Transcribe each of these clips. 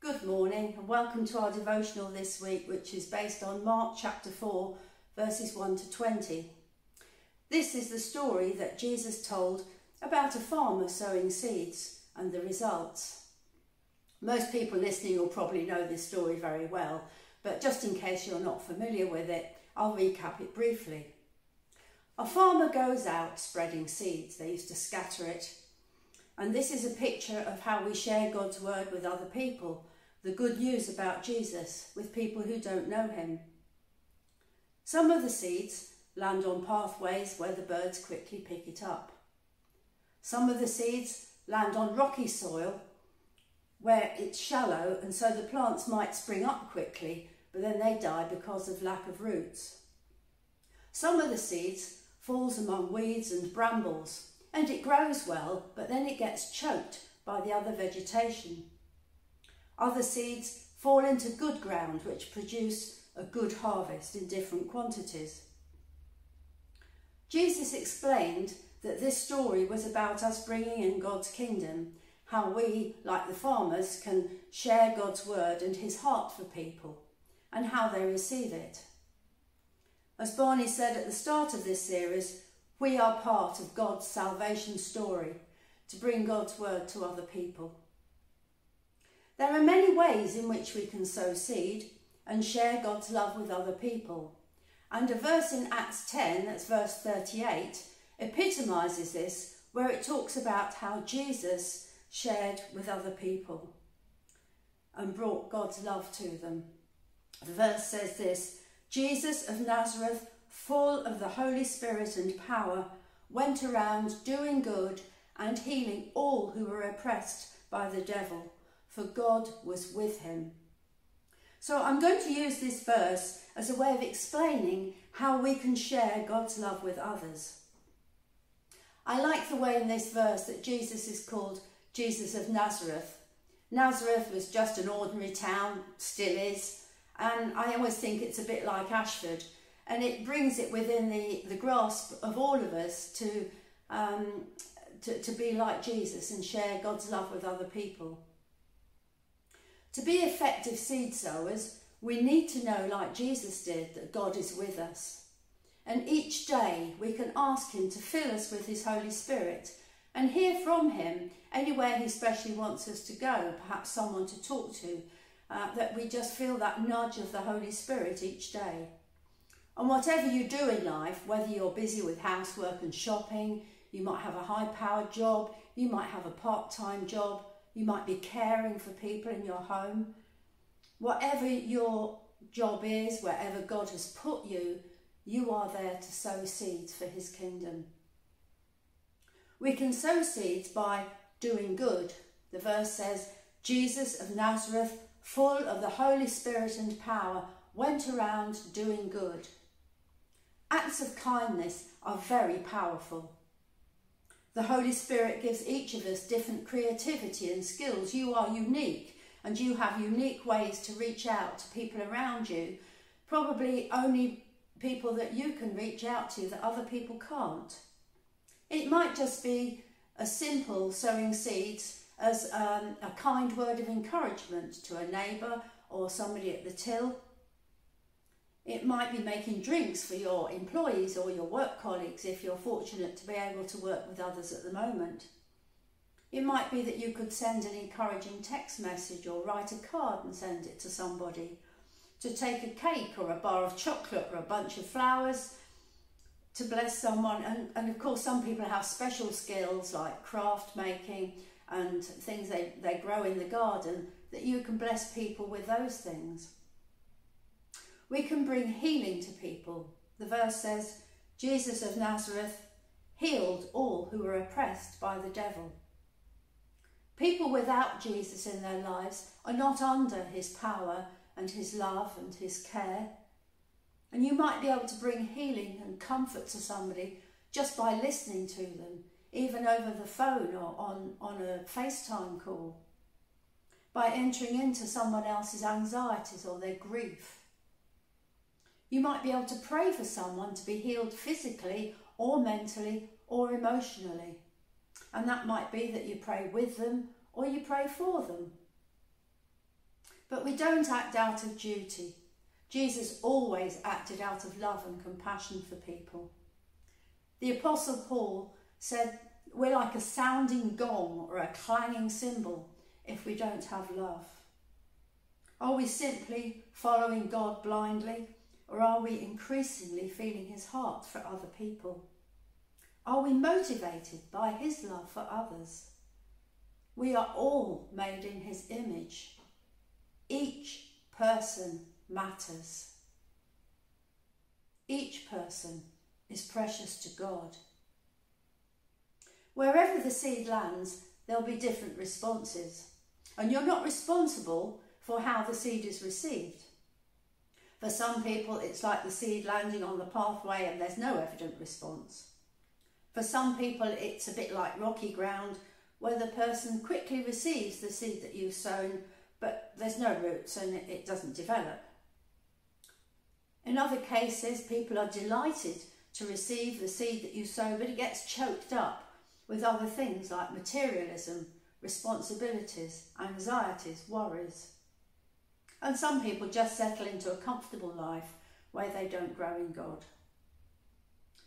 Good morning and welcome to our devotional this week, which is based on Mark chapter 4, verses 1 to 20. This is the story that Jesus told about a farmer sowing seeds and the results. Most people listening will probably know this story very well, but just in case you're not familiar with it, I'll recap it briefly. A farmer goes out spreading seeds. They used to scatter it. And this is a picture of how we share God's word with other people, the good news about Jesus with people who don't know him. Some of the seeds land on pathways where the birds quickly pick it up. Some of the seeds land on rocky soil where it's shallow and so the plants might spring up quickly but then they die because of lack of roots. Some of the seeds falls among weeds and brambles and it grows well but then it gets choked by the other vegetation. Other seeds fall into good ground which produce a good harvest in different quantities. Jesus explained that this story was about us bringing in God's kingdom, how we, like the farmers, can share God's word and his heart for people, and how they receive it. As Barney said at the start of this series, we are part of God's salvation story to bring God's word to other people. There are many ways in which we can sow seed and share God's love with other people. And a verse in Acts 10, that's verse 38, epitomises this, where it talks about how Jesus shared with other people and brought God's love to them. The verse says this Jesus of Nazareth, full of the Holy Spirit and power, went around doing good and healing all who were oppressed by the devil, for God was with him. So I'm going to use this verse as a way of explaining how we can share God's love with others. I like the way in this verse that Jesus is called Jesus of Nazareth. Nazareth was just an ordinary town, still is, and I always think it's a bit like Ashford, and it brings it within the, the grasp of all of us to, um, to, to be like Jesus and share God's love with other people. To be effective seed sowers, we need to know, like Jesus did, that God is with us. And each day we can ask Him to fill us with His Holy Spirit and hear from Him anywhere He specially wants us to go, perhaps someone to talk to, uh, that we just feel that nudge of the Holy Spirit each day. And whatever you do in life, whether you're busy with housework and shopping, you might have a high powered job, you might have a part time job, you might be caring for people in your home. Whatever your job is, wherever God has put you, you are there to sow seeds for his kingdom. We can sow seeds by doing good. The verse says, Jesus of Nazareth, full of the Holy Spirit and power, went around doing good. Acts of kindness are very powerful. The Holy Spirit gives each of us different creativity and skills. You are unique and you have unique ways to reach out to people around you, probably only people that you can reach out to that other people can't. It might just be as simple sowing seeds as um, a kind word of encouragement to a neighbour or somebody at the till it might be making drinks for your employees or your work colleagues if you're fortunate to be able to work with others at the moment. It might be that you could send an encouraging text message or write a card and send it to somebody. To take a cake or a bar of chocolate or a bunch of flowers to bless someone. And, and of course, some people have special skills like craft making and things they, they grow in the garden that you can bless people with those things. We can bring healing to people. The verse says, Jesus of Nazareth healed all who were oppressed by the devil. People without Jesus in their lives are not under his power and his love and his care. And you might be able to bring healing and comfort to somebody just by listening to them, even over the phone or on, on a FaceTime call, by entering into someone else's anxieties or their grief. You might be able to pray for someone to be healed physically or mentally or emotionally. And that might be that you pray with them or you pray for them. But we don't act out of duty. Jesus always acted out of love and compassion for people. The Apostle Paul said, We're like a sounding gong or a clanging cymbal if we don't have love. Are we simply following God blindly, or are we increasingly feeling his heart for other people? Are we motivated by his love for others? We are all made in his image. Each person matters. Each person is precious to God. Wherever the seed lands, there'll be different responses, and you're not responsible for how the seed is received. For some people, it's like the seed landing on the pathway and there's no evident response. For some people, it's a bit like rocky ground where the person quickly receives the seed that you've sown, but there's no roots and it doesn't develop. In other cases, people are delighted to receive the seed that you sow, but it gets choked up with other things like materialism, responsibilities, anxieties, worries. And some people just settle into a comfortable life where they don't grow in God.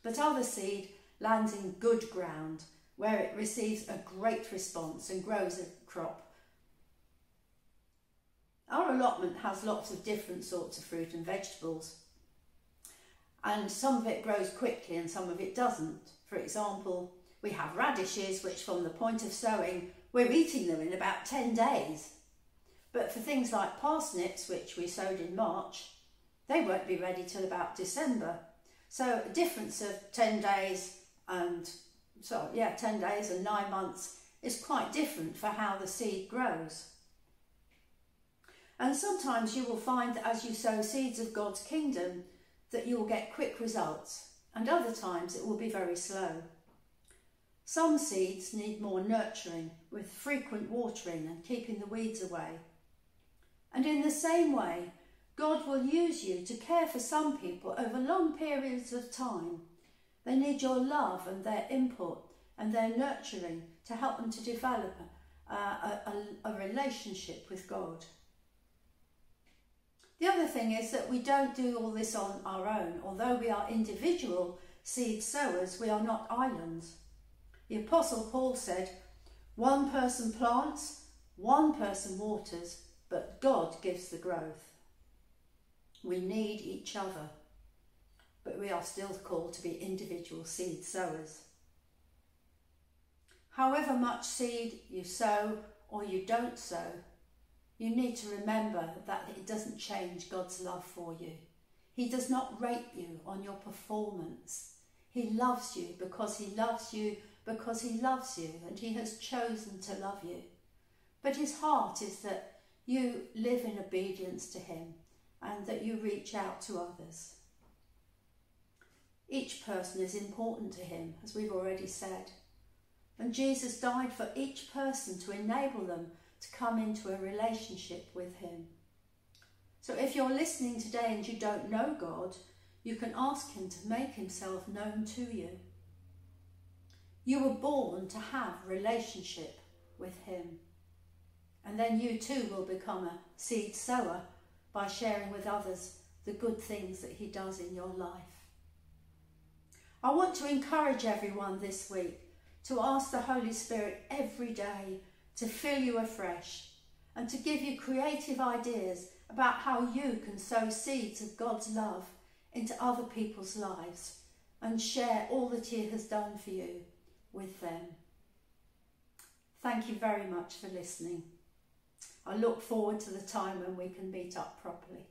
But other seed lands in good ground where it receives a great response and grows a crop. Our allotment has lots of different sorts of fruit and vegetables. And some of it grows quickly and some of it doesn't. For example, we have radishes, which from the point of sowing, we're eating them in about 10 days. But for things like parsnips, which we sowed in March, they won't be ready till about December. So a difference of 10 days and, so yeah, 10 days and nine months is quite different for how the seed grows. And sometimes you will find that as you sow seeds of God's kingdom, that you will get quick results, and other times it will be very slow. Some seeds need more nurturing, with frequent watering and keeping the weeds away. And in the same way, God will use you to care for some people over long periods of time. They need your love and their input and their nurturing to help them to develop a, a, a, a relationship with God. The other thing is that we don't do all this on our own. Although we are individual seed sowers, we are not islands. The Apostle Paul said, one person plants, one person waters, but God gives the growth. We need each other, but we are still called to be individual seed sowers. However much seed you sow or you don't sow, you need to remember that it doesn't change God's love for you. He does not rate you on your performance. He loves you because he loves you because he loves you and he has chosen to love you. But his heart is that you live in obedience to Him and that you reach out to others. Each person is important to Him, as we've already said. And Jesus died for each person to enable them to come into a relationship with Him. So if you're listening today and you don't know God, you can ask Him to make Himself known to you. You were born to have relationship with Him. And then you too will become a seed sower by sharing with others the good things that He does in your life. I want to encourage everyone this week to ask the Holy Spirit every day to fill you afresh and to give you creative ideas about how you can sow seeds of God's love into other people's lives and share all that He has done for you with them. Thank you very much for listening. I look forward to the time when we can meet up properly.